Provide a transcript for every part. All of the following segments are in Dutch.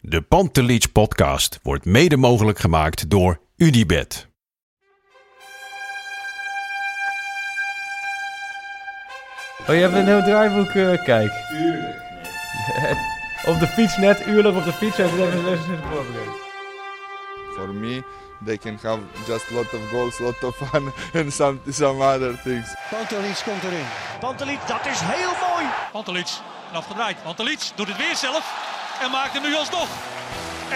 De Pantelich podcast wordt mede mogelijk gemaakt door Unibed. Oh, je hebt een heel draaiboek, uh, kijk. Tuurlijk. op de fiets net, uurlijk op de fiets, hebben we even een voorbereid. For me, they can have just lot of goals, lot of fun and some, some other things. Pantelic komt erin. Pantelic, dat is heel mooi. Pantelic, afgedraaid. Pantelic doet het weer zelf en maakt hem nu alsnog.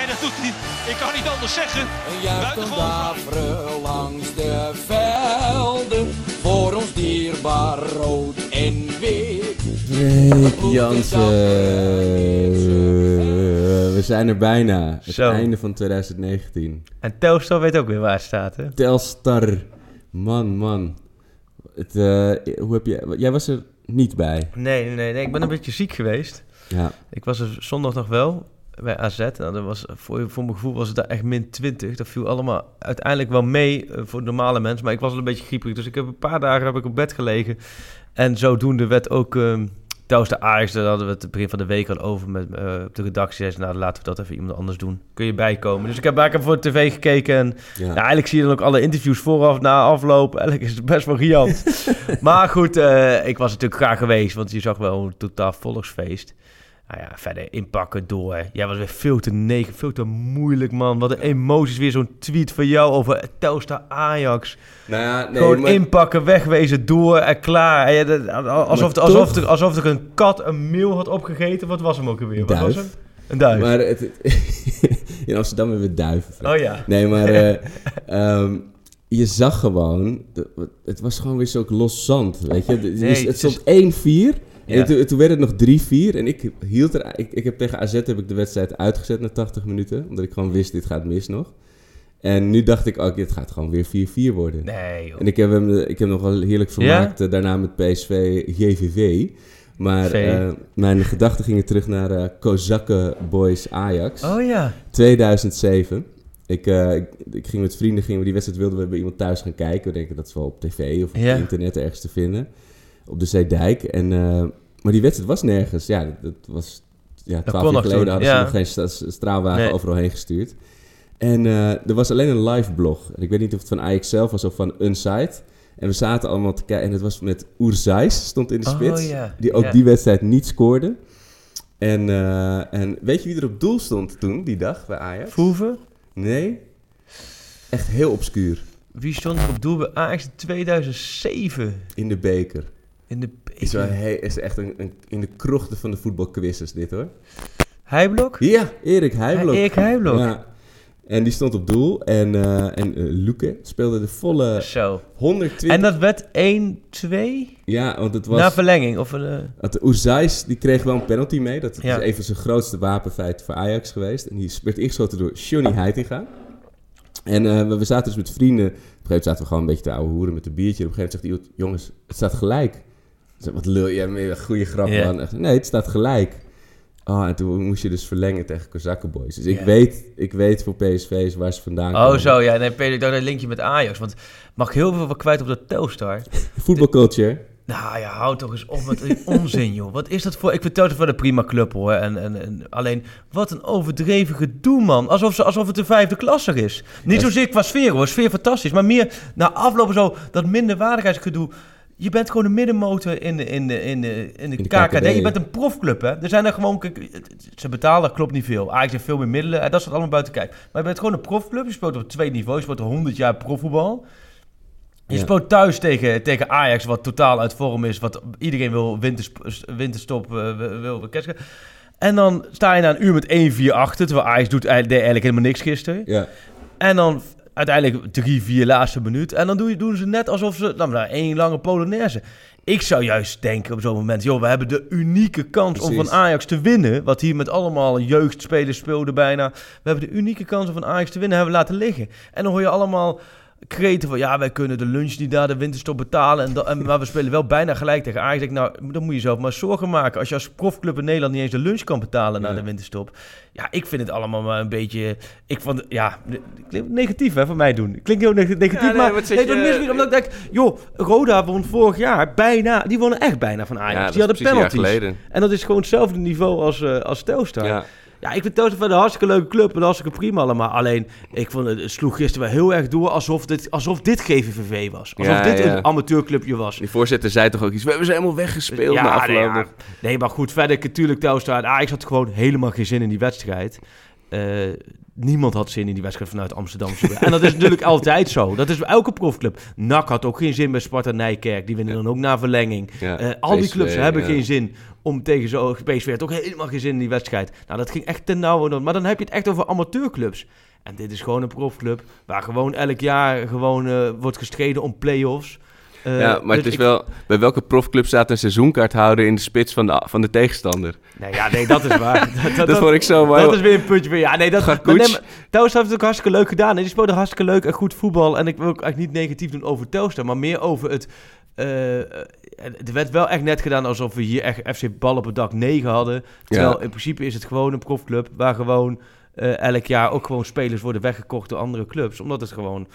En dat doet hij, ik kan niet anders zeggen. Een juichen langs de velden, voor ons dierbaar rood en wit. Rick Jansen, we zijn er bijna. Het Zo. einde van 2019. En Telstar weet ook weer waar het staat, hè? Telstar, man, man. Het, eh, hoe heb je, jij was er niet bij. Nee, nee, nee, ik ben een beetje ziek geweest. Ja, Ik was er zondag nog wel bij AZ. Nou, dat was, voor, voor mijn gevoel was het daar echt min 20. Dat viel allemaal uiteindelijk wel mee eh, voor normale mensen. Maar ik was wel een beetje grieperig. Dus ik heb een paar dagen heb ik op bed gelegen. En zodoende werd ook... ehm Trouwens, de Ajax, daar hadden we het begin van de week al over met, eh, op de redactie. Zei ze, nou, laten we dat even iemand anders doen. Kun je bijkomen? Dus ik heb, heb voor de tv gekeken. En ja. ja, eigenlijk zie je dan ook alle interviews vooraf, na afloop. Eigenlijk is het best wel riant. maar goed, eh, ik was natuurlijk graag geweest, want je zag wel een totaal volksfeest. Nou ja, verder inpakken door. Jij was weer veel te negen, veel te moeilijk, man. Wat een emoties. Weer zo'n tweet van jou over Telstar Ajax. Nou ja, nee, Gewoon maar- inpakken, wegwezen, door en klaar. En ja, alsof, Maar alsof, toch- er, alsof er een kat een meel had opgegeten. Wat was hem ook alweer? Wat was hem? Een duif. Maar het, in Amsterdam hebben we duiven. Oh ja. Nee, maar eh, ehm, je zag gewoon, het was gewoon weer zo los zand, weet je. Nee, het stond is- 1-4 Ja. en toen, toen werd het nog 3-4 en ik hield er, ik, ik heb tegen AZ heb ik de wedstrijd uitgezet na 80 minuten, omdat ik gewoon wist, dit gaat mis nog. En nu dacht ik, ook, dit gaat gewoon weer 4-4 worden. Nee, joh. En ik heb hem, ik heb nog wel heerlijk vermaakt eh, daarna met PSV JVV. Maar eh, mijn gedachten gingen terug naar eh Kozakken Boys Ajax. Oh ja. 2007. Ik, ik, ik ging met vrienden, gingen we die wedstrijd wilden we bij iemand thuis gaan kijken. We denken dat is wel op tv of op Ja. internet ergens te vinden. Op de Zeedijk. En, eh, maar die wedstrijd was nergens. Ja, dat, dat was... Ja, twaalf jaar geleden toen, hadden ja. ze nog geen straalwagen Nee. overal heen gestuurd. En eh, er was alleen een live blog. En ik weet niet of het van Ajax zelf was of van Unsite. En we zaten allemaal te kijken. En het was met Oerzijs, stond in de Oh, spits. ja. Die ook die wedstrijd niet scoorde. En, eh, en weet je wie er op doel stond toen, die dag, bij Ajax? Voeven? Nee. Echt heel obscuur. Wie stond er op doel bij Ajax in 2007? In de beker. In de Is, wel is echt een, een, in de krochten van de voetbalquizzes dit hoor. Heijblok? Ja, Erik Heijblok. Erik Heijblok. Ja. En die stond op doel. En, eh en eh, Luke speelde de volle Zo. 120... En dat werd 1-2 Ja, want het was... na verlenging. Of een, eh, Oezais, die kreeg wel een penalty mee. Dat Ja. is een van zijn grootste wapenfeiten voor Ajax geweest. En die werd ingeschoten door Johnny Heitinga. En we, we zaten dus met vrienden. Op een gegeven moment zaten we gewoon een beetje te ouwe hoeren met een biertje. En op een gegeven moment zegt hij, jongens, het staat gelijk. Wat lul je, een goede grap man. Echt, Nee, het staat gelijk. Oh, en toen moest je dus verlengen tegen Kozakkenboys. Dus ik, weet, ik weet voor PSV's waar ze vandaan Oh komen. zo, ja. Nee, Peter, ik dacht een linkje met Ajax. Want mag ik heel veel wat kwijt op dat Telstar? Voetbalculture. Nou ja, houd toch eens op met die onzin, joh. Wat is dat voor... Ik vind Telstar wel een prima club, hoor. En, en, en alleen, wat een overdreven gedoe, man. Alsof, ze, alsof het de vijfde klasser is. Niet zozeer qua sfeer, hoor. Sfeer fantastisch. Maar meer na aflopen zo, dat minderwaardigheidsgedoe. Je bent gewoon een middenmotor in de, in de, in de, in de, de KKD. KKD. Je bent een profclub, hè. Er zijn er gewoon... Ze betalen, dat klopt niet veel. Ajax heeft veel meer middelen. en Dat staat allemaal buiten kijf. Maar je bent gewoon een profclub. Je speelt op twee niveaus. Je speelt 100 jaar profvoetbal. Je Ja. speelt thuis tegen, tegen Ajax, wat totaal uit vorm is. Wat iedereen wil wintersp winterstop, eh, wil-. En dan sta je na een uur met 1-4 achter, terwijl Ajax doet eigenlijk, deed eigenlijk helemaal niks gisteren. Ja. En dan uiteindelijk drie, vier laatste minuut. En dan doen, doen ze net alsof ze... Nou, nou, één lange Polonaise. Ik zou juist denken op zo'n moment... joh, we hebben de unieke kans om van Ajax te winnen. Wat hier met allemaal jeugdspelers speelde bijna. We hebben de unieke kans om van Ajax te winnen. Hebben we laten liggen. En dan hoor je allemaal kreten van... ja, wij kunnen de lunch niet daar de winterstop betalen. En, en, maar we spelen wel bijna gelijk tegen Ajax. Nou, dan moet je zelf maar zorgen maken. Als je als profclub in Nederland niet eens de lunch kan betalen... na Ja. de winterstop. Ja, ik vind het allemaal maar een beetje... Ik vond, ja, negatief hè, van mij doen. Klinkt heel neg- negatief, nee, maar... Nee, je- mis niet, omdat ik denk... joh, Roda won vorig jaar bijna... Die wonnen echt bijna van Ajax. Ja, die hadden penalties. geleden. En dat is gewoon hetzelfde niveau als, eh als Telstar. Ja. Ja, ik vind verder een hartstikke leuke club en hartstikke prima allemaal. Alleen, ik vond het, het sloeg gisteren wel heel erg door alsof dit, alsof dit GVVV was. Alsof Ja, dit ja. een amateurclubje was. Die voorzitter zei toch ook iets. We hebben ze helemaal weggespeeld na nee, ja. maar goed, verder natuurlijk Telstar. Ajax had gewoon helemaal geen zin in die wedstrijd. Eh, niemand had zin in die wedstrijd vanuit Amsterdam. en dat is natuurlijk altijd zo. Dat is bij elke profclub. NAC had ook geen zin bij Sparta Nijkerk. Die winnen dan ook na verlenging. Ja, Eh, al die clubs hebben ja. geen zin om tegen zo PSV had ook helemaal geen zin in die wedstrijd. Nou, dat ging echt ten nauwe. Maar dan heb je het echt over amateurclubs. En dit is gewoon een profclub waar gewoon elk jaar gewoon eh, wordt gestreden om play-offs. Eh, ja, maar het dus is ik- wel... Bij welke profclub staat een seizoenkaarthouder in de spits van de, van de tegenstander? Nee, ja, nee, dat is waar. dat, Dat vond ik zo mooi. Dat is weer een puntje weer. Ja, nee, dat maar nee, maar Telstar heeft het ook hartstikke leuk gedaan. En die speelde hartstikke leuk en goed voetbal. En ik wil ook eigenlijk niet negatief doen over Telstar, maar meer over het. eh, eh, het werd wel echt net gedaan alsof we hier echt FC Bal op het dak 9 hadden. Terwijl Ja. in principe is het gewoon een profclub waar gewoon eh, elk jaar ook gewoon spelers worden weggekocht door andere clubs. Omdat het gewoon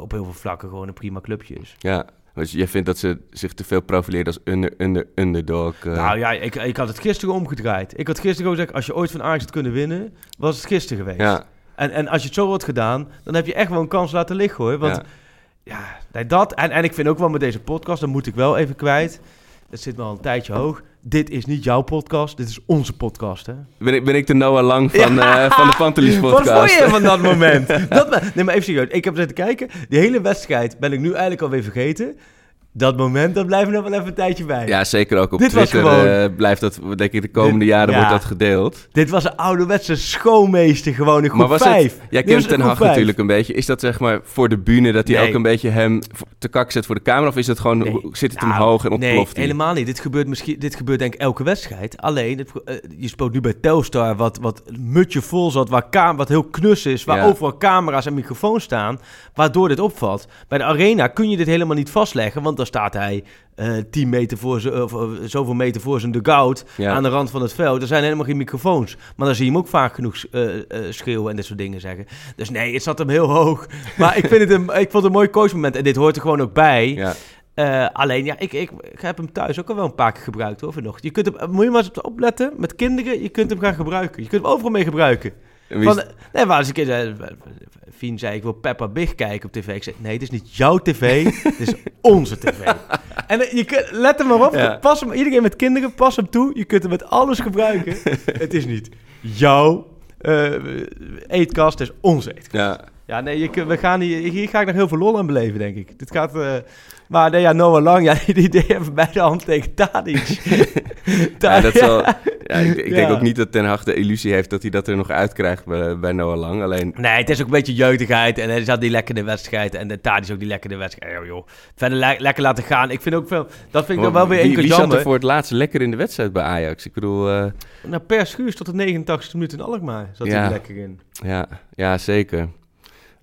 op heel veel vlakken gewoon een prima clubje is. Ja, dus jij vindt dat ze zich te veel profileert als under, under, underdog. eh. Nou ja, ik, ik had het gisteren omgedraaid. Ik had gisteren gewoon gezegd, als je ooit van Ajax had kunnen winnen, was het gisteren geweest. ja. En, en als je het zo had gedaan, dan heb je echt wel een kans laten liggen hoor. Want Ja. ja, dat. En, en ik vind ook wel met deze podcast, dat moet ik wel even kwijt. Dat zit me al een tijdje hoog. Dit is niet jouw podcast, dit is onze podcast. Hè? Ben, ik, ben ik de Noah Lang van, eh, van de Pantelis Wat podcast? vond je van dat moment? dat, nee, maar even serieus. Ik heb zitten kijken. Die hele wedstrijd ben ik nu eigenlijk alweer vergeten. Dat moment, dat blijft er nog wel even een tijdje bij. Ja, zeker ook op Dit was Twitter gewoon- eh, blijft dat, denk ik, de komende Dit- jaren ja. wordt dat gedeeld. Dit was een ouderwetse schoolmeester gewoon in groep maar was 5. het, jij kent Ten Hag natuurlijk een beetje. Is dat zeg maar voor de bühne dat hij Nee. ook een beetje hem te kak zet voor de camera? Of is het gewoon, Nee. zit het Nou, hem hoog en Nee, ontploft hij? helemaal niet. Dit gebeurt, misschien, dit gebeurt denk ik elke wedstrijd. Alleen, het, eh, je speelt nu bij Telstar, wat, wat mutje vol zat, waar ka- wat heel knus is, waar Ja. overal camera's en microfoons staan, waardoor dit opvalt. Bij de Arena kun je dit helemaal niet vastleggen, want dan staat hij eh 10 meter voor zijn, of, of zoveel meter voor zijn dugout Ja. aan de rand van het veld. Er zijn helemaal geen microfoons. Maar dan zie je hem ook vaak genoeg eh, eh, schreeuwen en dit soort dingen zeggen. Dus nee, het zat hem heel hoog. Maar ik, vind het een, ik vond het een mooi coachmoment en dit hoort er gewoon ook bij. Ja. Eh, alleen, ja, ik, ik, ik heb hem thuis ook al wel een paar keer gebruikt hoor, nog. Je kunt hem, moet je maar eens opletten, met kinderen, je kunt hem gaan gebruiken. Je kunt hem overal mee gebruiken. Van, nee, maar als ik eh, Fien zei, ik wil Peppa Big kijken op tv. Ik zei, nee, dit is niet jouw tv, dit is onze tv. En eh, je kunt, let er maar op, Ja. pas hem, iedereen met kinderen, pas hem toe. Je kunt hem met alles gebruiken. het is niet jouw eh, eetkast, het is onze eetkast. ja. Ja, nee, je, we gaan hier, hier ga ik nog heel veel lol aan beleven, denk ik. Dit gaat... eh, maar nee, ja, Noah Lang, ja, die idee hebben bij de hand tegen Tadic. Ja, dat zal, ja, ik, ik denk Ja. ook niet dat Ten Hag de illusie heeft dat hij dat er nog uitkrijgt bij, bij Noah Lang. Alleen, Nee, het is ook een beetje jeugdigheid. En hij zat die lekkere wedstrijd. En de Tadic ook die lekkere wedstrijd. Ja, joh. Verder le- lekker laten gaan. Ik vind ook veel... Dat vind ik dan wel weer één wie, keer wie zat er voor het laatst lekker in de wedstrijd bij Ajax? Ik bedoel, eh, Nou, per schuurs tot de 89 minuten in Alkmaar zat hij Ja. er lekker in. ja, ja, zeker.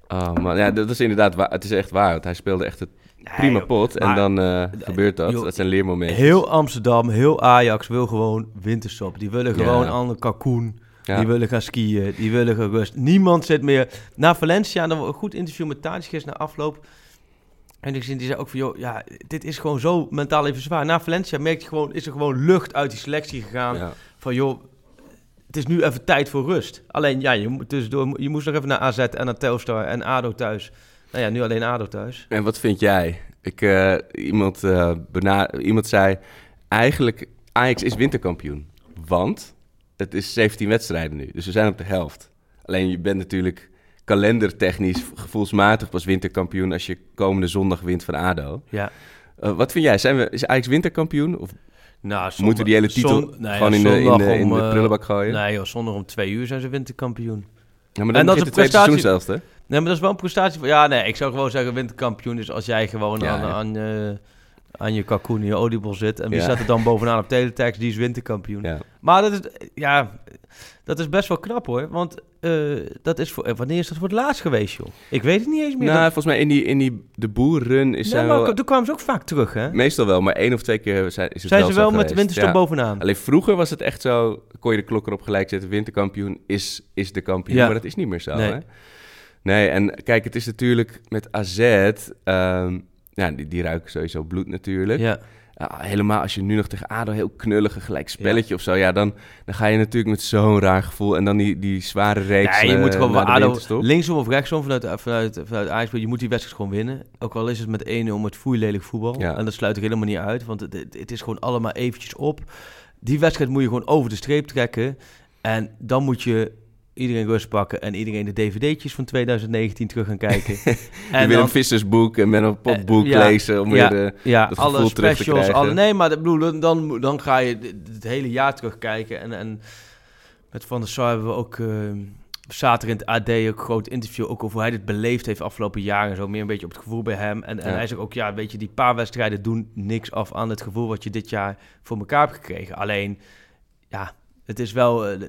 Oh, maar ja, dat is inderdaad waar. Het is echt waar. Want hij speelde echt het prima pot. En dan eh, gebeurt dat. joh, dat zijn leermomenten. Heel Amsterdam, heel Ajax wil gewoon winterstop. Die willen gewoon aan de kalkoen. Ja. Die willen gaan skiën. Die willen gaan rust. Niemand zit meer... Na Valencia, en dan een goed interview met Tadic gisteren na afloop. En ik zie, die zei ook van, joh, ja, dit is gewoon zo mentaal even zwaar. Na Valencia merk je gewoon, is er gewoon lucht uit die selectie gegaan. Ja. Van, joh, het is nu even tijd voor rust. Alleen, ja, je, moet tussendoor, je moest nog even naar AZ en naar Telstar en ADO thuis. Nou ja, nu alleen ADO thuis. En wat vind jij? Ik, eh, iemand, bena- iemand zei, eigenlijk Ajax is winterkampioen. Want het is 17 wedstrijden nu, dus we zijn op de helft. Alleen je bent natuurlijk kalendertechnisch, gevoelsmatig pas winterkampioen als je komende zondag wint van ADO. Ja. Eh, wat vind jij? Zijn we, is Ajax winterkampioen? Of, Nou, Moeten we die hele titel zon- nee, gewoon ja, in de, in de, in om, de eh, prullenbak gooien? Nee joh, zonder om twee uur zijn ze winterkampioen. Ja, maar En dan dat begint is een prestatie- zelfs, hè? Nee, maar dat is wel een prestatie van... Ja, nee, ik zou gewoon zeggen winterkampioen is als jij gewoon Ja, aan, ja. aan, eh, aan je kalkoen in je oliebol zit. En wie staat er dan bovenaan op teletext? Die is winterkampioen. Maar dat is, ja, dat is best wel knap hoor. Want eh, dat is voor, eh, wanneer is dat voor het laatst geweest, joh? Ik weet het niet eens meer. Nou, Dat- volgens mij in die, in die de boerrun is maar wel- toen kwamen ze ook vaak terug, hè? Meestal wel, maar één of twee keer zijn, is het Zijn wel ze wel met de geweest. winterstop Ja. bovenaan? Alleen vroeger was het echt zo, kon je de klok erop gelijk zetten, winterkampioen is, is de kampioen. Ja. Maar dat is niet meer zo, Nee. hè? Nee, en kijk, het is natuurlijk met AZ, ehm, ja, die, die ruiken sowieso bloed natuurlijk. Ja. Ja, helemaal als je nu nog tegen ADO heel knullige gelijk spelletje of zo, ja, dan, dan ga je natuurlijk met zo'n raar gevoel en dan die, die zware reeks Nee, je eh, moet gewoon ADO, winterstop. linksom of rechtsom vanuit, vanuit, vanuit Ajax, je moet die wedstrijd gewoon winnen. Ook al is het met 1-0 met voeilelijk voetbal. Ja. En dat sluit ik helemaal niet uit, want het, het is gewoon allemaal eventjes op. Die wedstrijd moet je gewoon over de streep trekken. En dan moet je iedereen rust pakken en iedereen de dvd'tjes van 2019 terug gaan kijken. Je en wil dan- een vissersboek en met een popboek Eh, ja, lezen om ja, weer de, ja, dat alle specials, alle, nee, maar dat bedoel, dan- dan, dan ga je het hele jaar terugkijken. En, en met Van der Sar hebben we ook eh, zaterdag in het AD ook een groot interview ook over hoe hij dit beleefd heeft afgelopen jaren en zo. Meer een beetje op het gevoel bij hem. En, en Ja. hij zegt ook, ja, weet je, die paar wedstrijden doen niks af aan het gevoel wat je dit jaar voor elkaar hebt gekregen. Alleen, ja, het is wel eh,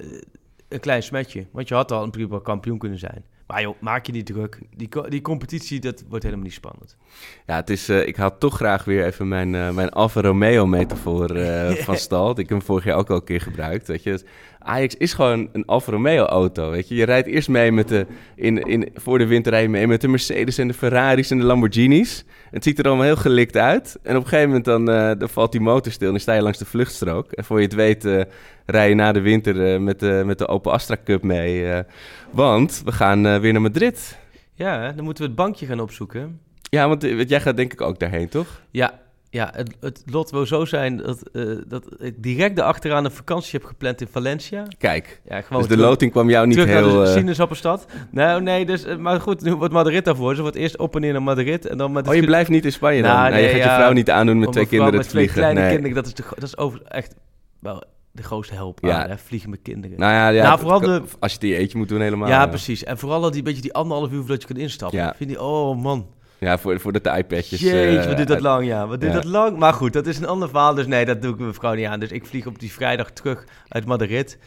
een klein smetje. Want je had al een prima kampioen kunnen zijn. Maar joh, maak je niet druk. Die, die competitie, dat wordt helemaal niet spannend. Ja, het is, eh, ik haal toch graag weer even mijn, eh, mijn Alfa Romeo metafoor eh, van stal. Ik heb hem vorig jaar ook al een keer gebruikt. Weet je. Ajax is gewoon een Alfa Romeo auto. Weet je. je rijdt eerst mee met de, in, in, voor de winter rij je mee met de Mercedes en de Ferraris en de Lamborghinis. Het ziet er allemaal heel gelikt uit. En op een gegeven moment dan, eh, dan valt die motor stil en dan sta je langs de vluchtstrook. En voor je het weet eh, rij je na de winter eh, met, de, met de Opel Astra Cup mee. want we gaan weer naar Madrid. Ja, dan moeten we het bankje gaan opzoeken. Ja, want jij gaat denk ik ook daarheen, toch? Ja, ja het, het lot wil zo zijn dat, eh, dat ik direct achteraan een vakantie heb gepland in Valencia. Kijk, Ja, gewoon dus de terug- loting kwam jou niet terug heel... naar de sinaasappelstad. Nou, nee, dus, eh, maar goed, nu wordt Madrid daarvoor. Ze wordt eerst op en neer naar Madrid en dan met Oh, je blijft niet in Spanje dan? Nou, Nou, je nee, gaat je ja, vrouw niet aandoen met twee kinderen met te twee vliegen. kleine nee. kinderen, dat is, de, dat is over, echt wel de grootste help Ja. aan, hè, vliegen met kinderen. Nou ja, ja Nou, vooral kan- de- als je die eetje moet doen helemaal. ja, eh, precies. En vooral dat die beetje die anderhalf uur voordat je kan instappen. Ja. Vind je, oh man. Ja, voor, voordat de iPadjes... Jeetje, eh, wat duurt dat lang, ja. Wat duurt Ja. dat lang? Maar goed, dat is een ander verhaal. Dus nee, dat doe ik mijn vrouw niet aan. Dus ik vlieg op die vrijdag terug uit Madrid.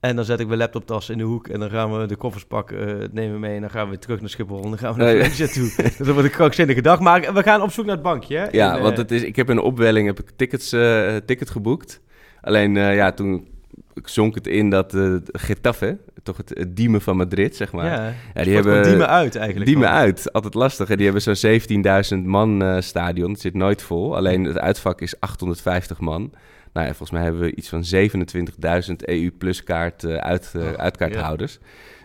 En dan zet ik mijn laptoptas in de hoek. En dan gaan we de koffers pakken, eh, het nemen we mee. En dan gaan we weer terug naar Schiphol. En dan gaan we naar Nee. Valencia toe. Dus dat wordt een krankzinnige dag. Maar we gaan op zoek naar het bankje. hè, Ja, in, want eh, het is, ik heb in een opwelling heb ik tickets, eh, ticket geboekt. Alleen eh, ja, toen zonk het in dat eh Getafe, toch het, het diemen van Madrid, zeg maar. Ja, Ja, die hebben... diemen uit eigenlijk. Diemen gewoon. uit, altijd lastig. hè. Die hebben zo'n 17.000 man eh, stadion. Het zit nooit vol. Alleen het uitvak is 850 man. Nou ja, volgens mij hebben we iets van 27.000 EU-plus kaart, eh, uit, eh, Oh, uitkaarthouders.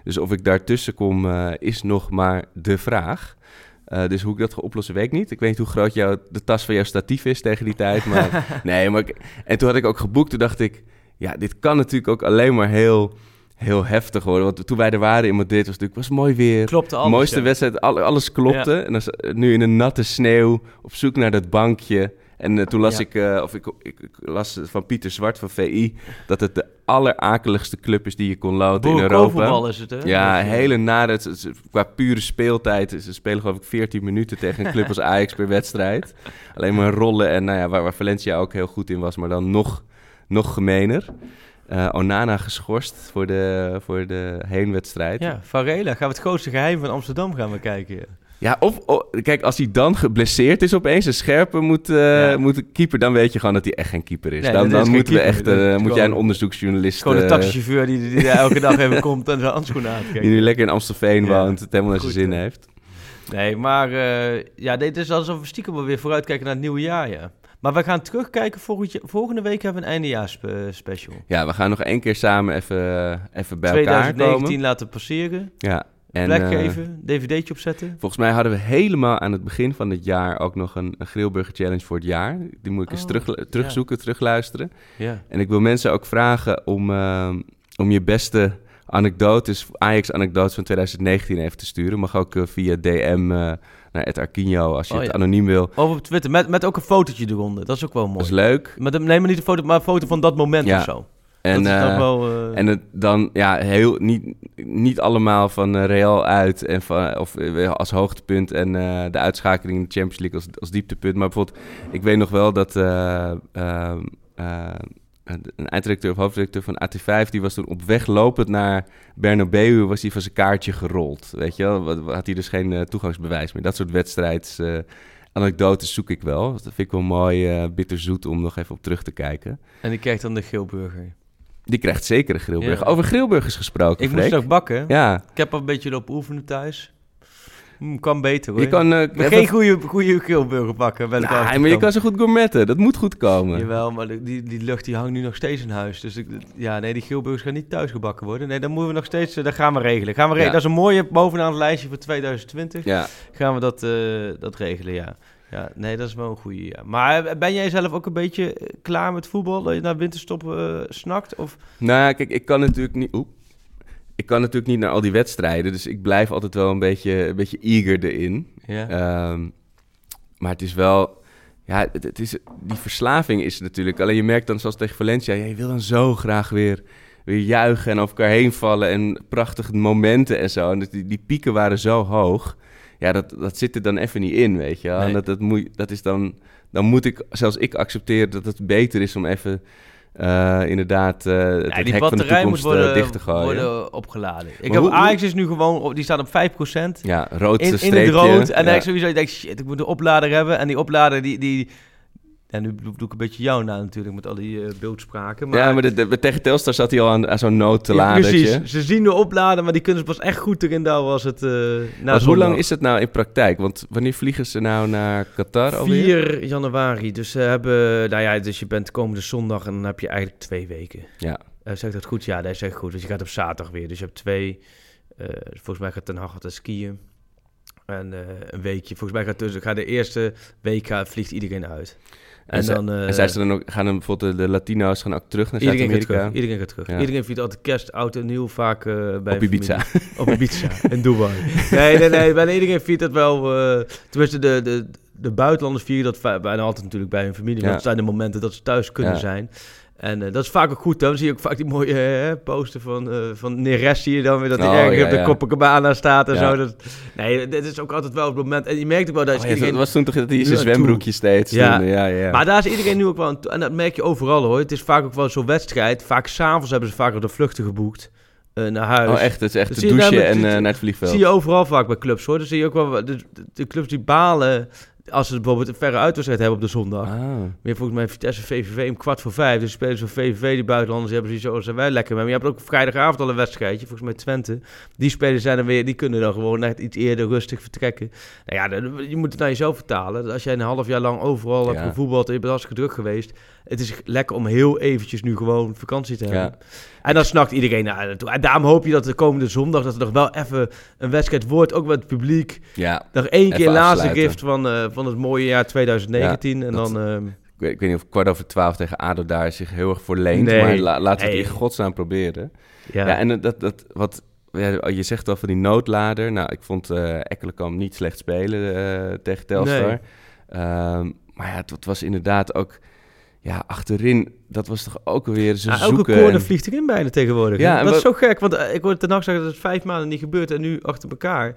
Dus of ik daartussen kom, is nog maar de vraag. Dus hoe ik dat ga oplossen, weet ik niet. Ik weet niet hoe groot jouw, de tas van jouw statief is tegen die tijd. Maar nee, maar ik- en toen had ik ook geboekt. Toen dacht ik, ja, dit kan natuurlijk ook alleen maar heel, heel heftig worden. Want toen wij er waren in Madrid was het natuurlijk was mooi weer. Klopte alles, Mooiste ja. wedstrijd, al- alles klopte. Ja. En dan is- nu in een natte sneeuw op zoek naar dat bankje. En eh, toen las Ja. ik, eh, of ik, ik, ik las van Pieter Zwart van VI, dat het de allerakeligste club is die je kon loten in Europa. Is het, hè? Ja, eh, hele nare. qua pure speeltijd. Ze spelen geloof ik 14 minuten tegen een club als Ajax per wedstrijd. Alleen maar rollen en nou ja, waar, waar Valencia ook heel goed in was, maar dan nog, nog gemener. Eh, Onana geschorst voor de, voor de heenwedstrijd. Ja, Varela. Gaan we het grootste geheim van Amsterdam gaan we kijken. ja. Ja, of, o- kijk, als hij dan geblesseerd is opeens, een scherpe moet, Ja. moet keeper, dan weet je gewoon dat hij echt geen keeper is. Nee, dan is dan moeten we echt, eh, moet jij een onderzoeksjournalist... Gewoon een taxichauffeur die, die, elke dag even komt en zijn handschoenen die aankijkt. nu lekker in Amstelveen woont, het helemaal naar zijn zin heeft. Nee, maar ja, dit is alsof we stiekem weer vooruitkijken naar het nieuwe jaar, ja. Maar we gaan terugkijken. Volgende week hebben we een eindejaars-special. Ja, we gaan nog één keer samen even, eh, even bij elkaar 2019 komen. laten passeren. Ja. En, plek eh, geven, dvd'tje opzetten. Volgens mij hadden we helemaal aan het begin van het jaar ook nog een, een Grillburger Challenge voor het jaar. Die moet ik eens Oh, terug, terugzoeken, terugluisteren. Ja. En ik wil mensen ook vragen om, eh, om je beste anekdotes, Ajax-anekdotes van 2019 even te sturen. Mag ook eh, via DM naar Ed Arquinho als je Oh, het ja. anoniem wil. Of op Twitter, met, met ook een fotootje eronder. Dat is ook wel mooi. Dat is leuk. Met een, nee, maar niet een foto, maar een foto van dat moment Ja. of zo. En, eh, wel... eh, En het dan, ja, heel, niet, niet allemaal van eh, Real uit en van, of als hoogtepunt en de uitschakeling in de Champions League als, als dieptepunt. Maar bijvoorbeeld, ik weet nog wel dat eh, ehm, eh, een eindredacteur of hoofdredacteur van AT5, die was toen op weg lopend naar Bernabeu, was hij van zijn kaartje gerold. Weet je wel, had hij dus geen eh, toegangsbewijs meer. Dat soort wedstrijds... eh, Anekdotes zoek ik wel. Dat vind ik wel mooi, eh, bitterzoet om nog even op terug te kijken. En die krijgt dan de geelburger. Die krijgt zeker een grillburger. Ja. Over grillburgers gesproken, Ik moest Freek. het ook bakken. Ja. Ik heb al een beetje lopen oefenen thuis. Hm, kan beter hoor. Je kan, eh, geen goede, goede geelburger bakken. Ben Nou, maar je kan zo goed gourmetten. Dat moet goed komen. Jawel, maar die, die lucht die hangt nu nog steeds in huis. Dus ik, ja, nee, die geelburgers gaan niet thuis gebakken worden. Nee, dan moeten we nog steeds, eh, dat gaan we regelen. Gaan we regelen. Ja. Dat is een mooie bovenaan het lijstje voor 2020. Ja. Gaan we dat, eh, dat regelen, ja. Ja, nee, dat is wel een goede. Ja. Maar ben jij zelf ook een beetje klaar met voetbal? Dat je naar winterstop snakt? Of? Nou ja, kijk, ik kan natuurlijk niet... Oeh. Ik kan natuurlijk niet naar al die wedstrijden. Dus ik blijf altijd wel een beetje, een beetje eager erin. Ja. Ehm, maar het is wel... Ja, het, het is, die verslaving is natuurlijk... Alleen je merkt dan, zoals tegen Valencia... Ja, je wil dan zo graag weer, weer juichen en over elkaar heen vallen... en prachtige momenten en zo. En die, die pieken waren zo hoog. Ja, dat, dat zit er dan even niet in, weet je wel. En Nee. dat, dat, moet, dat is dan... Dan moet ik, zelfs ik accepteren dat het beter is om even... eh, inderdaad, eh het Ja, die hek van de batterij moet toekomst eh, worden, dicht te gooien. worden opgeladen. Ik Maar heb, hoe- Ajax is nu gewoon, op- die staat op 5%. Ja, rood in, in het rood. En dan Ja. denk ik sowieso, ik denk, shit, ik moet een oplader hebben. En die oplader, die... die en nu doe ik een beetje jou na natuurlijk, met al die eh, beeldspraken. Maar, ja, maar de, de- tegen Telstar zat hij al aan, aan zo'n Ja, noodladertje. precies. Ze zien de oplader, maar die kunnen ze pas echt goed erin douwen als het... eh na Want hoe lang is het nou in praktijk? Want wanneer vliegen ze nou naar Qatar alweer? 4 januari. Dus ze hebben, nou ja, dus je bent komende zondag en dan heb je eigenlijk twee weken. Ja. Uh, zegt dat goed? Ja, dat zegt goed. Dus je gaat op zaterdag weer. Dus je hebt twee, eh, volgens mij gaat Ten Hag altijd skiën. En eh, een weekje. Volgens mij gaat dus, gaat de eerste week gaat, vliegt iedereen uit. En, En, ze- dan... eh, en zij ze dan ook, gaan dan bijvoorbeeld de, de Latino's gaan ook terug naar Iedereen gaat Zuid-Amerika? terug. Iedereen gaat terug. Ja. Iedereen viert altijd kerst, oud en nieuw vaak eh, bij Op Ibiza. familie. Op Ibiza. in Dubai. Nee, nee, nee. Bijna iedereen viert dat wel. eh tenminste, de, de, de buitenlanders vieren dat bijna altijd natuurlijk bij hun familie. Ja. Want het zijn de momenten dat ze thuis kunnen Ja. zijn. En eh, dat is vaak ook goed. Dan zie je ook vaak die mooie eh, poster van, eh van Neres. Zie je dan weer dat hij Oh, ergens ja, op de ja. Copacabana staat en Ja. zo. Dat, nee, dit is ook altijd wel het moment. En je merkt ook wel dat Oh ja, iedereen... dat was toen toch dat hij in zijn zwembroekje steeds Ja. toen, ja, ja. Maar daar is iedereen nu ook wel aan toe. En dat merk je overal hoor. Het is vaak ook wel zo'n wedstrijd. Vaak s'avonds hebben ze vaak al de vluchten geboekt naar huis. Oh echt, het is echt Dat te zie je douchen en eh, naar het vliegveld. zie je overal vaak bij clubs hoor. Dan zie je ook wel de, de, de clubs die balen als ze bijvoorbeeld een verre uitwedstrijd hebben op de zondag. Ah. Meer volgens mij Vitesse VVV om kwart voor vijf. Dus spelen ze van VVV, die buitenlanders, die hebben zoiets, oh, zijn wij lekker mee. Maar je hebt ook vrijdagavond al een wedstrijdje, volgens mij Twente. Die spelers zijn er weer, die kunnen dan gewoon net iets eerder rustig vertrekken. Nou ja, je moet het naar jezelf vertalen. Als jij een half jaar lang overal hebt gevoetbald en je bent hartstikke druk geweest. Het is lekker om heel eventjes nu gewoon vakantie te hebben. Ja. En dan snakt iedereen naar naartoe. En daarom hoop je dat de komende zondag, dat er nog wel even een wedstrijd wordt, ook met het publiek. Ja, Nog één keer laatste gift van, eh, van het mooie jaar 2019. Ja, en dat- dan... ehm, Ik weet, ik weet niet of kwart over twaalf tegen ADO daar zich heel erg voor leent. Nee. Maar la- laten we het Nee. in godsnaam proberen. Ja. Ja, en dat, dat wat... Ja, je zegt al van die noodlader. Nou, ik vond eh Ekkelenkamp niet slecht spelen eh, tegen Telstar. Nee. Ehm, maar ja, het, het was inderdaad ook... Ja, achterin, dat was toch ook weer zo Ja, elke zoeken. corner en- vliegt erin bijna tegenwoordig. Ja, dat is zo gek, want eh, ik hoorde ten nacht zeggen dat het vijf maanden niet gebeurt en nu achter elkaar.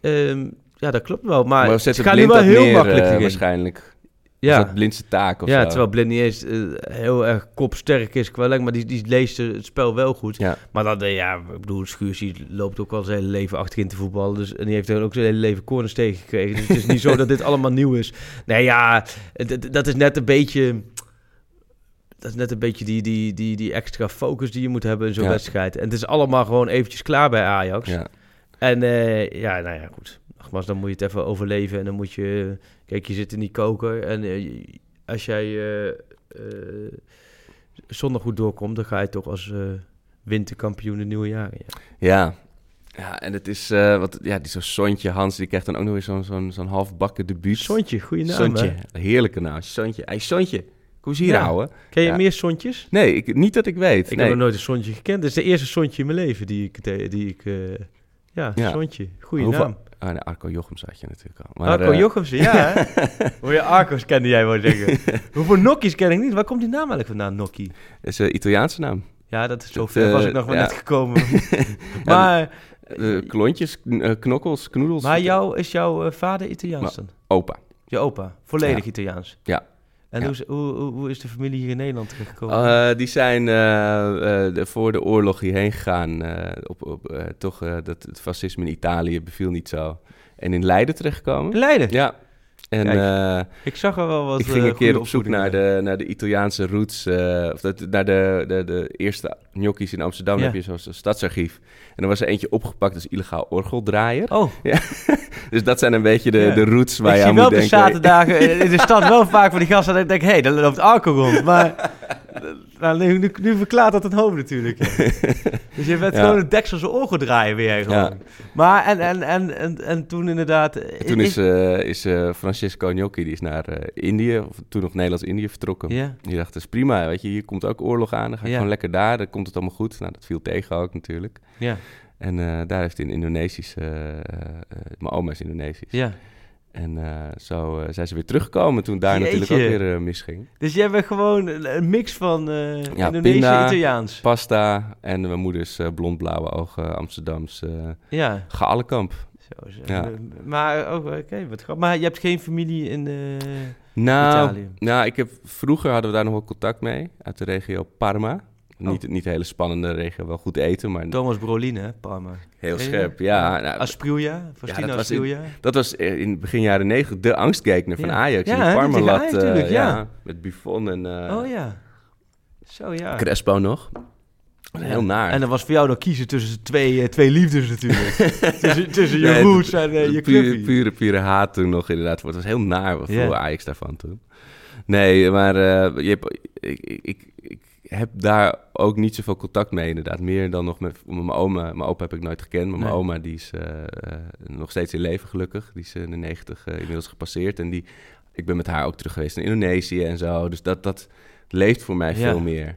Ehm, ja, dat klopt wel, maar, Maar ze gaan nu wel dat heel neer, makkelijk erin. waarschijnlijk. Ja. Ja. dat blindste taak of ja, zo. terwijl Blind niet eens eh, heel erg kopsterk is qua lengte, maar die, die leest het spel wel goed. Ja. Maar dan, eh, ja, ik bedoel, Schuurs die loopt ook al zijn hele leven achterin te voetballen. Dus, en die heeft ook zijn hele leven corners tegengekregen. Dus het is niet zo dat dit allemaal nieuw is. Nee, ja, het- het- dat is net een beetje... Dat is net een beetje die, die, die, die extra focus die je moet hebben in zo'n Ja. wedstrijd. En het is allemaal gewoon eventjes klaar bij Ajax. Ja. En ja, nou ja, goed. Nogmaals, dan moet je het even overleven. En dan moet je... Kijk, je zit in die koker. En eh, als jij eh, eh, zondag goed doorkomt... dan ga je toch als winterkampioen het nieuwe jaar in. Ja. Ja. Ja, en het is, wat, ja, die zo'n Sontje Hans, die krijgt dan ook nog weer zo'n zo'n zo'n halfbakken debuut. Sontje, goede naam, Sontje, hè? heerlijke naam, Sontje. Hey, Sontje, Kom eens hier Ja. houden. Ken je Ja. meer sontjes? Nee, ik, niet dat ik weet. Ik nee. heb nog nooit een sontje gekend. Dit is de eerste sontje in mijn leven die ik... de- Die ik ja, Ja. sontje. Goeie Hoeveel- naam. Nee, Arco Jochems had je natuurlijk al. Maar, Arco eh, Jochemsen, ja hè? Hoor je Arco's kende jij wel zeggen. Hoeveel Nokkies ken ik niet? Waar komt die naam eigenlijk vandaan, Nokkie? Dat is een Italiaanse naam. Ja, dat is zo Dat, ver was eh, ik nog ja. net gekomen. maar Eh, klontjes, kn- knokkels, knoedels. maar jou, is jouw vader Italiaans dan? Opa. Je opa? Volledig Ja. Italiaans? Ja. En Ja. Hoe, is- hoe, hoe, is de familie hier in Nederland terechtgekomen? Eh, die zijn eh, eh, voor de oorlog hierheen gegaan. op, op, toch, dat het fascisme in Italië beviel niet zo. En in Leiden terechtgekomen. Leiden? Ja. En Kijk, ik zag er wel wat ik ging een keer op zoek naar de, naar de Italiaanse roots. of dat, naar de, de, de eerste gnocchis in Amsterdam. Ja. heb je zo'n stadsarchief. En er was er eentje opgepakt als illegaal orgeldraaier. Oh. Ja. dus dat zijn een beetje de, Ja. de roots waar ik je zie aan wel moet op de denken. zaterdagen in de stad wel vaak van die gasten dat ik denk, hé, hey, daar loopt Arco rond. Maar nou, nu, nu, nu verklaart dat het hoofd natuurlijk. dus je bent gewoon een dekselse ogen draaien weer gewoon. Maar en, en, en, en, en toen inderdaad... En toen is, eh, is eh, Francesco Gnocchi, die is naar eh, Indië, of toen nog Nederlands-Indië vertrokken. Ja. Die dacht, dat is prima, weet je, hier komt ook oorlog aan, dan ga ik gewoon lekker daar, dan komt het allemaal goed. Nou, dat viel tegen ook natuurlijk. Ja. En eh, daar heeft hij een Indonesisch, eh, eh, mijn oma is Indonesisch. Ja. En zo zijn ze weer teruggekomen toen daar natuurlijk ook weer eh, misging. Dus jij bent gewoon een, mix van Ja, Indonesisch pinda, en Italiaans. pasta en mijn moeders eh, blond-blauwe ogen, Amsterdams eh Ja. Galenkamp. Zo, zo. Ja. Maar, oh, oké, wat grappig. Maar je hebt geen familie in Nou, Italië? nou ik heb, vroeger hadden we daar nog wel contact mee, uit de regio Parma. Niet, niet een hele spannende regio, wel goed eten, maar Thomas Brolin, hè, Parma. heel scherp. dat? Ja, nou, Asprilla, Faustino dat was in, Asprilla. dat was in begin jaren negentig de angstgekner van Ja. Ajax. Ja, in Parmalat. Ajax eh, ja. ja. Met Buffon en eh, oh ja. Zo ja. Crespo nog. Ja. Heel naar. En dan was voor jou nog kiezen tussen twee, eh, twee liefdes natuurlijk. tussen, tussen je Nee, roots en je pure, pure, pure haat toen nog inderdaad. Het was heel naar wat Ja. voor Ajax daarvan toen. Nee, maar je ik, ik heb daar ook niet zoveel contact mee inderdaad. Meer dan nog met, mijn oma. Mijn opa heb ik nooit gekend, maar mijn Nee. oma die is eh, eh, nog steeds in leven gelukkig. Die is in de 90 eh, inmiddels gepasseerd. En die, ik ben met haar ook terug geweest in Indonesië en zo. Dus dat, dat leeft voor mij Ja. veel meer.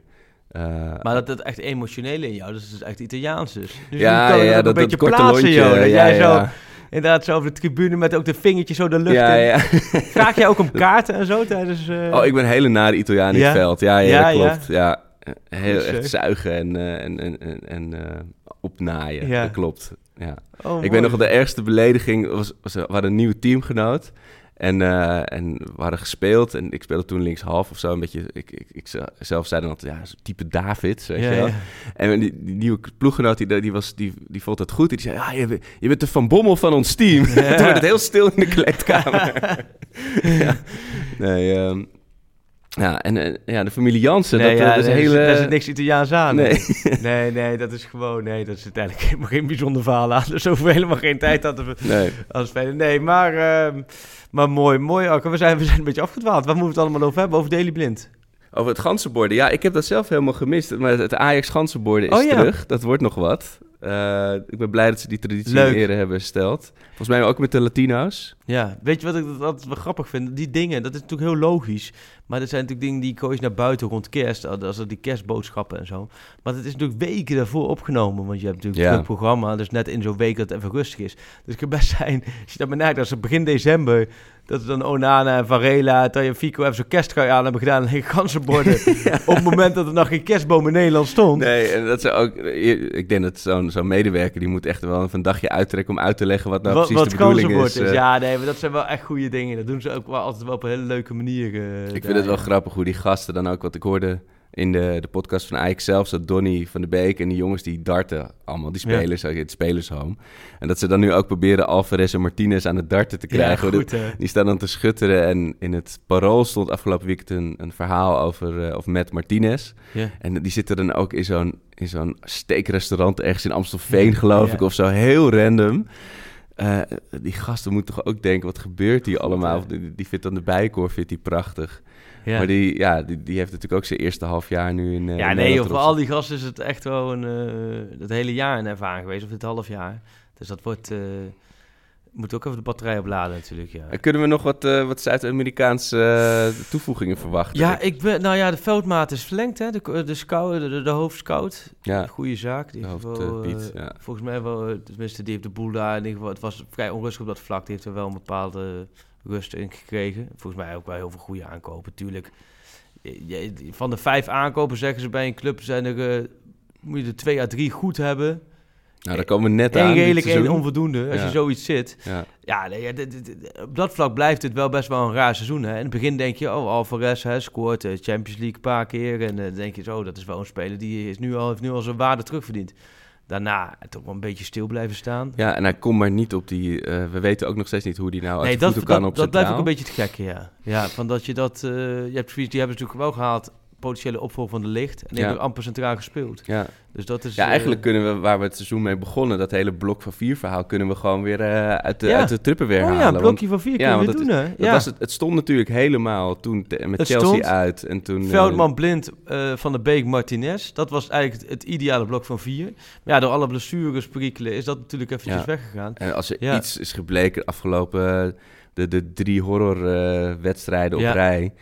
Maar dat, dat echt emotionele in jou, dat is dus echt Italiaans dus. dus Ja, ja, ook dat- een dat beetje korte plaatsen, lontje, joh. Dat ja, jij zo. Inderdaad zo over de tribune met ook de vingertjes zo de lucht Ja, in. ja. Vraag jij ook om kaarten en zo tijdens... eh, Oh, ik ben een hele nare Italiaan in het veld. Ja, ja, dat klopt. Ja. Heel echt zuigen en, eh, en, en, en, en eh, opnaaien. Ja. Dat klopt. Ja. Oh, ik weet nog wel, de ergste belediging was, was we hadden een nieuwe teamgenoot. En, eh, en we hadden gespeeld en ik speelde toen linkshalf of zo. Een beetje, ik, ik, ik ze- zelf zei dan altijd, ja, type David, weet Ja, je wel. ja. En die, die nieuwe ploeggenoot, die, die, was, die, die vond het goed. En die zei, ja, je, bent- je bent de Van Bommel van ons team. toen werd het heel stil in de kleedkamer. ja. Nee, ehm, ja, en eh, ja, de familie Jansen, Nee, dat, ja, dat is hele... daar zit niks Italiaans aan. Nee. nee, nee, dat is gewoon... Nee, dat is uiteindelijk helemaal geen bijzonder verhaal aan. Dus we helemaal geen tijd aan te... Nee. Als spelen. Nee, maar, ehm, maar mooi, mooi. Arco. We zijn, we zijn een beetje afgedwaald. Waar moeten we het allemaal over hebben? Over Daily Blind. Over het ganzenborden. Ja, ik heb dat zelf helemaal gemist. Maar het Ajax ganzenborden is Oh, ja. terug. Dat wordt nog wat. Eh, ik ben blij dat ze die traditie Leuk. in ere hebben gesteld. Volgens mij ook met de Latino's. Ja, weet je wat ik altijd wel grappig vind? Die dingen, dat is natuurlijk heel logisch. Maar dat zijn natuurlijk dingen die gooien naar buiten rond kerst. Als er die kerstboodschappen en zo. Maar dat is natuurlijk weken daarvoor opgenomen. Want je hebt natuurlijk Ja. het programma. Dus net in zo'n week dat het even rustig is. Dus het kan best zijn, als je dat benadert, als het begin december... Dat we dan Onana en Varela, Taya Fico even zo'n kersttrui aan hebben gedaan en ganzenborden. Op het moment dat er nog geen kerstboom in Nederland stond. Nee, en dat ze ook... Ik denk dat zo'n zo'n medewerker... die moet echt wel even een dagje uittrekken... om uit te leggen wat nou wat precies wat de bedoeling is. eh. Ja, nee, maar dat zijn wel echt goede dingen. Dat doen ze ook wel altijd wel op een hele leuke manier. eh, Ik daar, vind het wel ja. grappig hoe die gasten dan ook... wat ik hoorde in de, de podcast van Ajax zelf... dat Donny van de Beek en die jongens die darten... allemaal die Ja. spelers uit het spelershome. En dat ze dan nu ook proberen Alvarez en Martinez aan het darten te Ja, krijgen. goed, Die- staan dan te schutteren. En in het Parool stond afgelopen weekend een, een verhaal over, eh over Matt Martinez. Ja. En die zitten dan ook in zo'n, in zo'n steakrestaurant ergens in Amstelveen, Ja, geloof ja. ik, of zo. Heel random. Eh, die gasten moeten toch ook denken, wat gebeurt hier allemaal? Die, die vindt dan de bijkoor vindt die prachtig. Ja. Maar die, ja, die, die heeft natuurlijk ook zijn eerste half jaar nu in. eh, Ja, in nee, joh, voor al die gasten is het echt wel een, eh, het hele jaar een ervaring geweest, of het half jaar. Dus dat wordt, eh, Moet ook even de batterij opladen natuurlijk, ja. En kunnen we nog wat, eh, wat Zuid-Amerikaanse eh, toevoegingen verwachten? Ja, ik ben, nou ja, de veldmaat is verlengd, hè. De, de, scout, de, de, de hoofdscout. Ja. Goede zaak. Die De heeft hoofd, wel, eh, Piet, eh, ja. Volgens mij wel, eh, tenminste, die heeft de boel daar in ieder geval... Het was vrij onrustig op dat vlak. Die heeft er wel een bepaalde rust in gekregen. Volgens mij ook wel heel veel goede aankopen, tuurlijk. Van de vijf aankopen, zeggen ze bij een club, zijn er... eh, moet je er twee à drie goed hebben. Nou, daar komen we net aan. Eén redelijk, één onvoldoende. Als Ja. je zoiets zit. Ja. Ja, nee, op dat vlak blijft het wel best wel een raar seizoen. Hè? In het begin denk je, oh, Alvarez hè, scoort de Champions League een paar keer. En eh, dan denk je, zo, dat is wel een speler die is nu al, heeft nu al zijn waarde terugverdiend. Daarna toch wel een beetje stil blijven staan. Ja, en hij komt maar niet op die... eh, we weten ook nog steeds niet hoe die nou uit nee, dat, kan dat, op dat blijft ook een beetje het gekke, ja. Ja, van dat je dat... eh, je hebt die hebben ze natuurlijk wel gehaald, potentiële opvolger van de licht. En Ja. ook amper centraal gespeeld. Ja. Dus dat is... ja, eh, eigenlijk kunnen we, waar we het seizoen mee begonnen, dat hele blok van vier verhaal, kunnen we gewoon weer eh, uit, de, Ja. uit de truppen weer Oh ja, halen. een blokje van vier kunnen we doen, hè? dat Ja. was het, het stond natuurlijk helemaal toen te- met Het Chelsea stond uit. En toen, eh, Veldman, Blind, Van de Beek, Martinez. Dat was eigenlijk het, het ideale blok van vier. Maar ja, door alle blessures, perikelen, is dat natuurlijk eventjes Ja. weggegaan. En als er Ja. iets is gebleken afgelopen, de, de drie horrorwedstrijden op Ja. rij.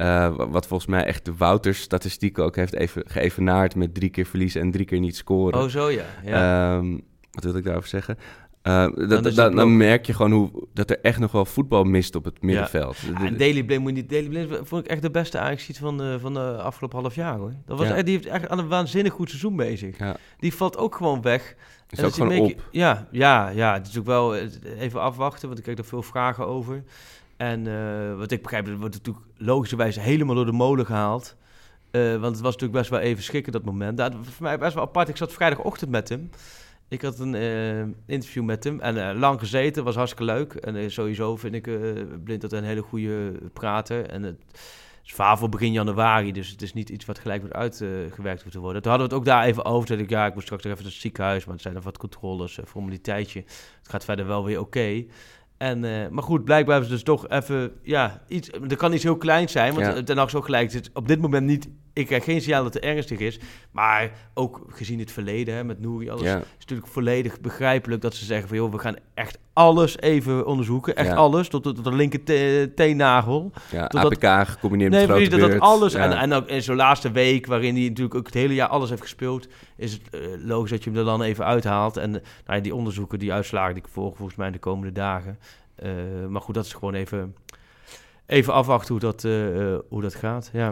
Eh, wa- wat volgens mij echt de Wouters-statistiek ook heeft even geëvenaard met drie keer verliezen en drie keer niet scoren. Oh, zo ja. ja. Ehm, wat wil ik daarover zeggen? Eh, dat, dan, merk je gewoon hoe, dat er echt nog wel voetbal mist op het middenveld. Ja, De- en Daily Blind moet niet. Daily Blind vond ik echt de beste ajax van de, van de afgelopen half jaar hoor. Dat was Ja. echt, die heeft echt aan een waanzinnig goed seizoen bezig. Ja. Die valt ook gewoon weg. Is En ook gewoon beetje- op. Ja, ja, ja. Het is ook wel eh, even afwachten, want ik krijg er veel vragen over. En eh, wat ik begrijp, dat wordt natuurlijk logischerwijs helemaal door de molen gehaald. Eh, want het was natuurlijk best wel even schrikken dat moment. Dat voor mij best wel apart. Ik zat vrijdagochtend met hem. Ik had een eh, interview met hem en lang gezeten, was hartstikke leuk. En sowieso vind ik Blind dat een hele goede prater. En het is vaar voor begin januari, dus het is niet iets wat gelijk wordt uitgewerkt te worden. Toen hadden we het ook daar even over. Toen ik, ja, ik moet straks nog even naar het ziekenhuis, maar het zijn er wat controles, formaliteitje. Het gaat verder wel weer oké. En, eh, maar goed, blijkbaar hebben ze dus toch even, ja, iets, er kan iets heel kleins zijn, want ja. ten Hag is ook gelijk. Het is op dit moment niet, ik krijg geen signaal dat het ernstig is, maar ook gezien het verleden hè, met Nouri, alles Ja. is natuurlijk volledig begrijpelijk dat ze zeggen van, joh, we gaan echt alles even onderzoeken, echt Ja. alles, tot, tot, tot de linker te- teennagel. Ja, Totdat- APK gecombineerd Nee, met grote precies, dat, alles, Ja. en, en ook in zo'n laatste week, waarin hij natuurlijk ook het hele jaar alles heeft gespeeld, is het eh, logisch dat je hem er dan even uithaalt. En nou ja, die onderzoeken, die uitslagen, die volgen volgens mij de komende dagen. Eh, maar goed, dat is gewoon even, even afwachten hoe dat, eh, hoe dat gaat. Ja.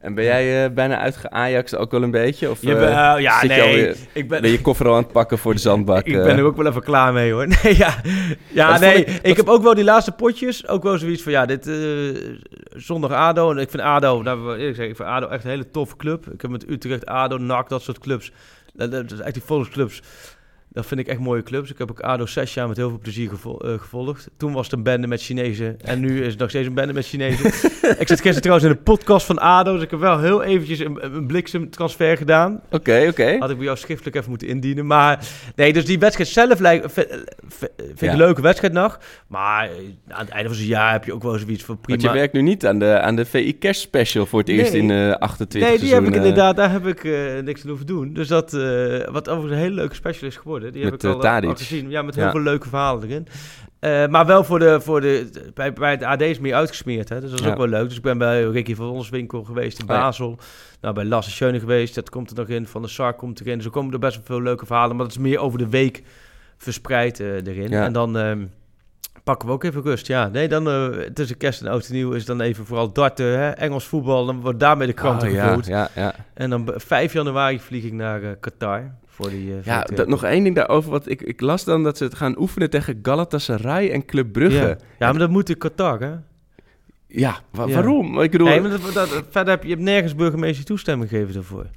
Ja. En ben jij eh, bijna uitge-Ajax ook wel een beetje? Of, eh, ja, zit je nee, alweer- ik ben- ben je koffer al aan het pakken voor de zandbak? Ik eh? ben er ook wel even klaar mee hoor. Nee, ja, ja nee. Ik, heb ook wel die laatste potjes. Ook wel zoiets van ja, dit eh, zondag ADO. En ik vind ADO, nou, ik zeggen, ik vind ADO echt een hele toffe club. Ik heb met Utrecht, ADO, NAC, dat soort clubs. Dat, dat is echt die volksclubs. Dat vind ik echt mooie clubs. Ik heb ook ADO zes jaar met heel veel plezier gevo- eh, gevolgd. Toen was het een bende met Chinezen. En nu is het nog steeds een bende met Chinezen. ik zat gisteren trouwens in een podcast van ADO. Dus ik heb wel heel eventjes een, een bliksemtransfer gedaan. Oké, oké. Had ik bij jou schriftelijk even moeten indienen. Maar nee, dus die wedstrijd zelf lijkt, v- v- vind ik een leuke wedstrijd nog. Maar eh, aan het einde van zo'n jaar heb je ook wel zoiets van prima. Want je werkt nu niet aan de, aan de VI Cash Special voor het eerst in eh 28 Nee, die heb ik inderdaad, daar heb ik eh, niks aan hoeven doen. Dus dat, eh, wat overigens een hele leuke special is geworden. Die Met, heb ik al, eh, eh, al Tadic. gezien. Ja, met heel Ja. veel leuke verhalen erin. Eh, maar wel voor de, voor de, bij, bij het AD is meer uitgesmeerd. Hè? Dus dat is Ja. ook wel leuk. Dus ik ben bij Ricky van Onswinkel geweest in Oh ja. Basel. Nou, bij Lasse Schöne geweest. Dat komt er nog in. Van de Sar komt erin. Dus er komen er best wel veel leuke verhalen. Maar dat is meer over de week verspreid eh, erin. En dan ehm, pakken we ook even rust. Ja, nee, dan eh, tussen kerst en oud en nieuw is dan even vooral darten, hè? Engels voetbal. Dan wordt daarmee de kranten Oh, ja, ja, ja. En dan b- 5 januari vlieg ik naar eh, Qatar. Voor die, eh, Ja, dat, nog één ding daarover. Wat ik, ik las dan dat ze het gaan oefenen tegen Galatasaray en Club Brugge. Ja. ja, maar dat moet in Qatar, hè? Ja, wa- Ja. waarom? Ik bedoel... Nee, maar dat, dat- verder heb je, je hebt nergens burgemeester toestemming gegeven daarvoor.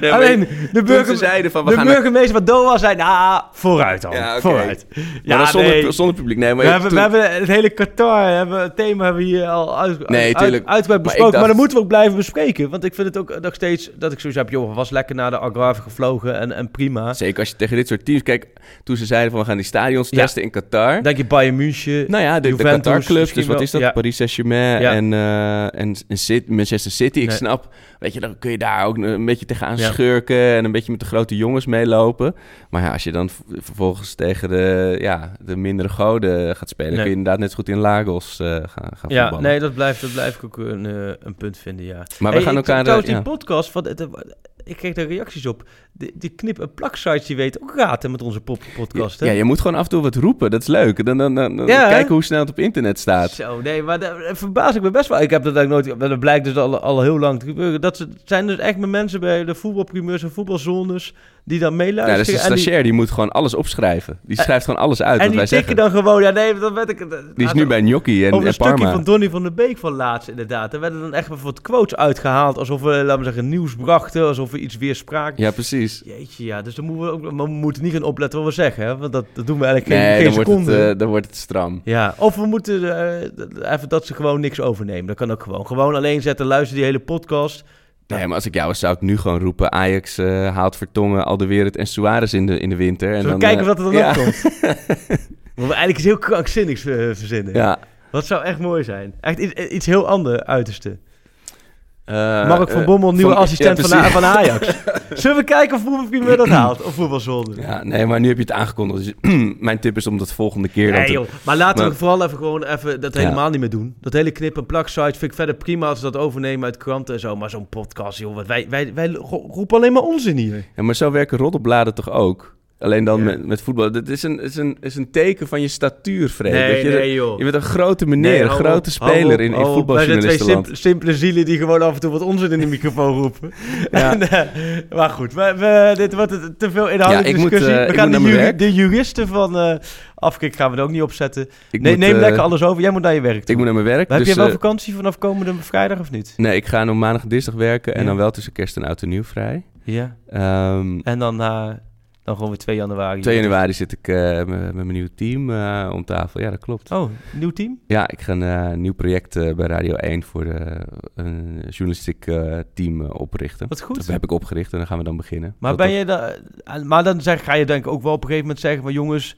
Nee, maar Alleen toen de, ze burger, zeiden van, we de gaan naar- burgemeester van Doha zei, nou, vooruit dan. Ja, oké. Vooruit. Maar zonder, nee. zonder publiek. Nee, maar We hebben, toen- we hebben het hele Qatar, hebben, het thema hebben we hier al uit, Nee, uit, tuurlijk. uitgebreid Maar ik besproken. Maar, dacht- dat moeten we ook blijven bespreken. Want ik vind het ook nog steeds dat ik zoiets heb, joh, was lekker naar de Algarve gevlogen en, en prima. Zeker als je tegen dit soort teams... Kijk, toen ze zeiden van we gaan die stadions Ja. testen in Qatar. Dan denk je Bayern München, nou ja, de, de Juventus Qatar-clubs. Dus wat is dat? ja. Paris Saint-Germain Ja. en, eh, en, Manchester City. Ik Nee. snap, weet je, dan kun je daar ook een beetje tegenaan Ja. schurken en een beetje met de grote jongens meelopen. Maar ja, als je dan vervolgens tegen de, ja, de mindere goden gaat spelen, Nee. kun je inderdaad net zo goed in Lagos eh, gaan, gaan Ja, voetballen. nee, dat blijft, dat blijft ik ook een, eh, een punt vinden, ja. Maar we gaan ik- elkaar... Trouwens, ja. die podcast, van, ik kreeg daar reacties op. Die, die knip- en plak-sites, die weten ook raad met onze pop podcast, hè? Ja, je moet gewoon af en toe wat roepen. Dat is leuk. Dan, dan, dan, dan Ja, hè? kijken hoe snel het op internet staat. Zo, nee, maar daar verbaas ik me best wel. Ik heb dat eigenlijk nooit... Dat blijkt dus al, al heel lang te gebeuren. Dat zijn dus echt met mensen bij de voetbalprimeurs en voetbalzones... die dan Ja, meeluisteren. dus de en die, stagiair die moet gewoon alles opschrijven. Die En- schrijft gewoon alles uit en wat die wij zeggen. dan gewoon... Ja, nee, dat weet ik... Die is nu bij Gnocchi en, Over een en stukje Parma. van Donny van der Beek van laatst, inderdaad. Er werden dan echt wat quotes uitgehaald... alsof we, laten we zeggen, nieuws brachten... alsof we iets weerspraken. Ja, precies. Jeetje, ja. Dus dan moeten we we moeten niet gaan opletten wat we zeggen, hè. Want dat, dat doen we eigenlijk geen, Nee, geen dan wordt, het, seconde. eh, dan wordt het stram. Ja, of we moeten eh, even dat ze gewoon niks overnemen. Dat kan ook gewoon. Gewoon alleen zetten, luister die hele podcast. Nee, maar als ik jou was, zou ik nu gewoon roepen... Ajax eh, haalt Vertongen, Alderweireld en Suarez in de, in de winter. En Zullen we dan, kijken eh, wat er dan ja. opkomt? We eigenlijk iets heel krankzinnigs eh, verzinnen. Ja. Wat zou echt mooi zijn. Echt iets, iets heel ander uiterste. Eh, Mark van eh, Bommel, nieuwe van- assistent ja, van, van Ajax. Zullen we kijken of voetbalprimier dat haalt? Of voetbalzonde? Ja, nee, maar nu heb je het aangekondigd. Dus mijn tip is om dat volgende keer Nee joh, maar laten Maar- we vooral even gewoon even dat Ja. helemaal niet meer doen. Dat hele knip- en plak-site vind ik verder prima als ze dat overnemen uit kranten en zo. Maar zo'n podcast, joh, wat wij, wij, wij roepen alleen maar onzin hier. Ja, maar zo werken roddelbladen toch ook? Alleen dan Ja. met, met voetbal. Dat is een, is, een, is een teken van je statuur, Freek. Nee, je, nee, joh. je bent een grote meneer, Nee, een grote speler op, in, in. Wij zijn twee simp- simpele zielen die gewoon af en toe wat onzin in de microfoon roepen. Ja. En, eh, maar goed, we, we- dit wordt te veel inhoudelijke Ja, moet, discussie. eh, we ik gaan moet de, juri- de juristen van eh Afkik gaan we er ook niet opzetten. Ik Nee, moet, neem lekker alles over. Jij moet naar je werk toe. Ik moet naar mijn werk. Dus, heb je wel vakantie vanaf komende vrijdag of niet? Nee, ik ga nog maandag en dinsdag werken en dan wel tussen kerst en oud en nieuw vrij. Ja. Ehm, En dan, eh, dan gewoon weer 2 januari. 2 januari zit ik eh, met, mijn nieuwe team eh, om tafel. Ja, dat klopt. Oh, nieuw team? Ja, ik ga een eh, nieuw project bij Radio 1 voor een journalistiek team oprichten. Wat goed. Dat heb ik opgericht en dan gaan we dan beginnen. Maar, ben dat- je dan, maar dan zeg, ga je denk ik ook wel op een gegeven moment zeggen van jongens,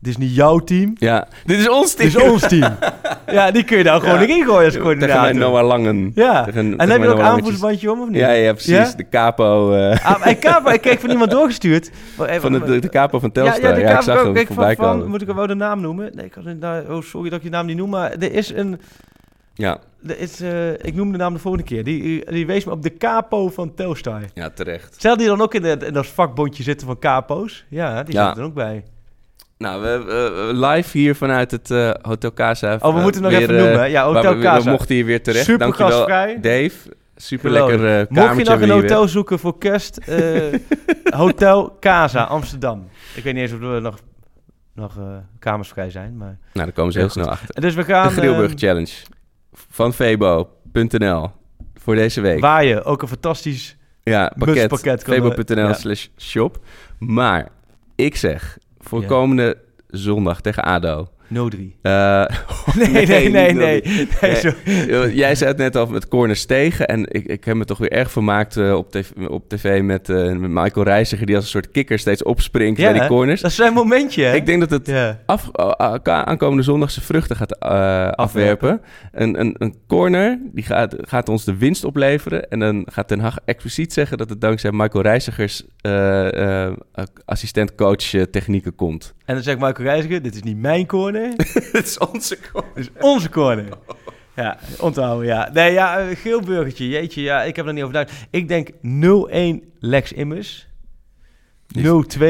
dit is niet jouw team. Ja, dit is ons team. Dit is ons team. ja, die kun je nou gewoon Ja. erin gooien als Tegen coördinator. mijn Noah Langen. Ja. Tegen- en tegen heb je ook aanvoersbandje om of niet? Ja, ja, precies. Ja? De capo eh, Ah, en Kapo, ik kreeg van iemand doorgestuurd. Van de, de, de capo van Telstar. Ja, de ik zag hem voorbij van. Moet ik wel de naam noemen? Nee, ik had daar- oh, sorry dat ik je naam niet noem, maar er is een... Ja, Er is, eh, ik noem de naam de volgende keer. Die, die wees me op de capo van Telstar. ja, terecht. Stel die dan ook in, het- in dat vakbondje zitten van capo's? Ja, die Ja. zit er ook bij. Nou, we, we- we live hier vanuit het eh, Hotel Casa. Oh, we eh, moeten nog weer, even eh, noemen? Ja, Hotel we- Casa. We mochten hier weer terecht. Super Dankjewel, gastvrij. Dave. Super lekker kamertje Mocht je nog een we hotel zoeken voor kerst, Hotel Casa Amsterdam. Ik weet niet eens of er nog, nog kamers vrij zijn, maar... Nou, daar komen ze heel snel achter. Dus we gaan... de Grillburg eh, Challenge van Febo.nl voor deze week. waar je ook een fantastisch... Ja, pakket. Febo.nl slash shop. Maar ik zeg, voor komende zondag tegen ADO. 03. eh, Nee, nee, nee, nee. nee, Nee. sorry. Joh, Jij zei het net al met corners tegen. En ik, ik heb me toch weer erg vermaakt eh, op, tv, op tv met, eh, met Michael Reiziger... die als een soort kikker steeds opspringt bij die corners. Dat is zijn momentje, hè? Ik denk dat het Ja. af, aankomende zondag zijn vruchten gaat eh, afwerpen. Een, een, een corner die gaat, gaat ons de winst opleveren. En dan gaat Ten Hag expliciet zeggen dat het dankzij Michael Reizigers eh, eh, assistent-coach eh, technieken komt. En dan zegt Michael Reiziger, dit is niet mijn corner, Het is onze corner. onze corner. Ja, onthouden, ja. Nee, ja, geel burgertje, jeetje, ja, ik heb er niet over nagedacht. Ik denk 0-1 Lex Immers, 0-2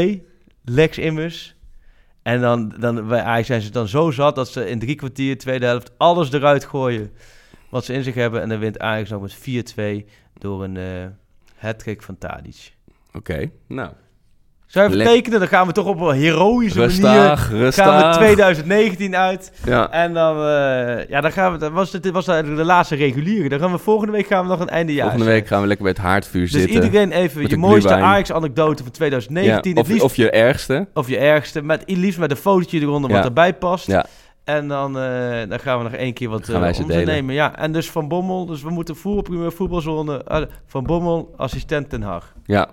Lex Immers. En dan, dan bij Ajax zijn ze dan zo zat dat ze in drie kwartier, tweede helft, alles eruit gooien wat ze in zich hebben. En dan wint Ajax nog met 4-2 door een eh hat-trick van Tadic. Oké, nou. Zou je even Lek- tekenen? Dan gaan we toch op een heroïsche manier... Rustig, rustig. Gaan we 2019 uit. Ja. En dan, eh, ja, dan gaan we. Dat was, dit was eigenlijk de laatste reguliere. Dan gaan we volgende week gaan we nog een eindejaars. Volgende week gaan we lekker bij het haardvuur Dus zitten. iedereen even je mooiste. Ajax-anekdote van 2019. Ja, het of, liefst, of je ergste. of je ergste. Met, liefst met een fotootje eronder Ja. wat erbij past. Ja. En dan, eh, dan gaan we nog één keer wat eh ze om te delen. nemen. Ja, en dus Van Bommel. Dus we moeten voetbalpremier, voetbalzone. eh, van Bommel, assistent Ten Hag. Ja.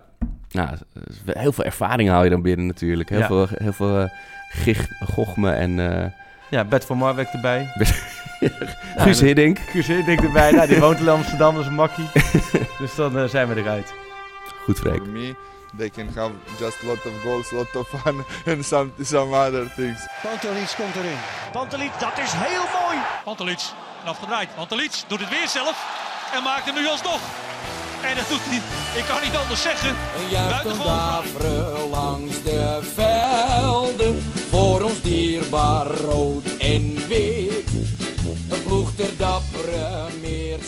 Nou, heel veel ervaring haal je dan binnen natuurlijk. Heel Ja. veel, heel veel gich, gochme en, eh, Ja, Bert van Marwijk erbij. Guus Hiddink. Guus Hiddink erbij. Nou, die woont in Amsterdam, dat is een makkie. dus dan eh, zijn we eruit. Goed, Freek. They can have just a lot of goals, a lot of fun, and some some other things. Pantelic komt erin. Pantelic, dat is heel mooi. Pantelic, afgedraaid. Pantelic doet het weer zelf en maakt hem nu alsnog. En dat doet hij, ik kan niet anders zeggen. Buitengewoon langs de velden. Voor ons dierbaar rood en wit. Een ploeg ter dappere meer.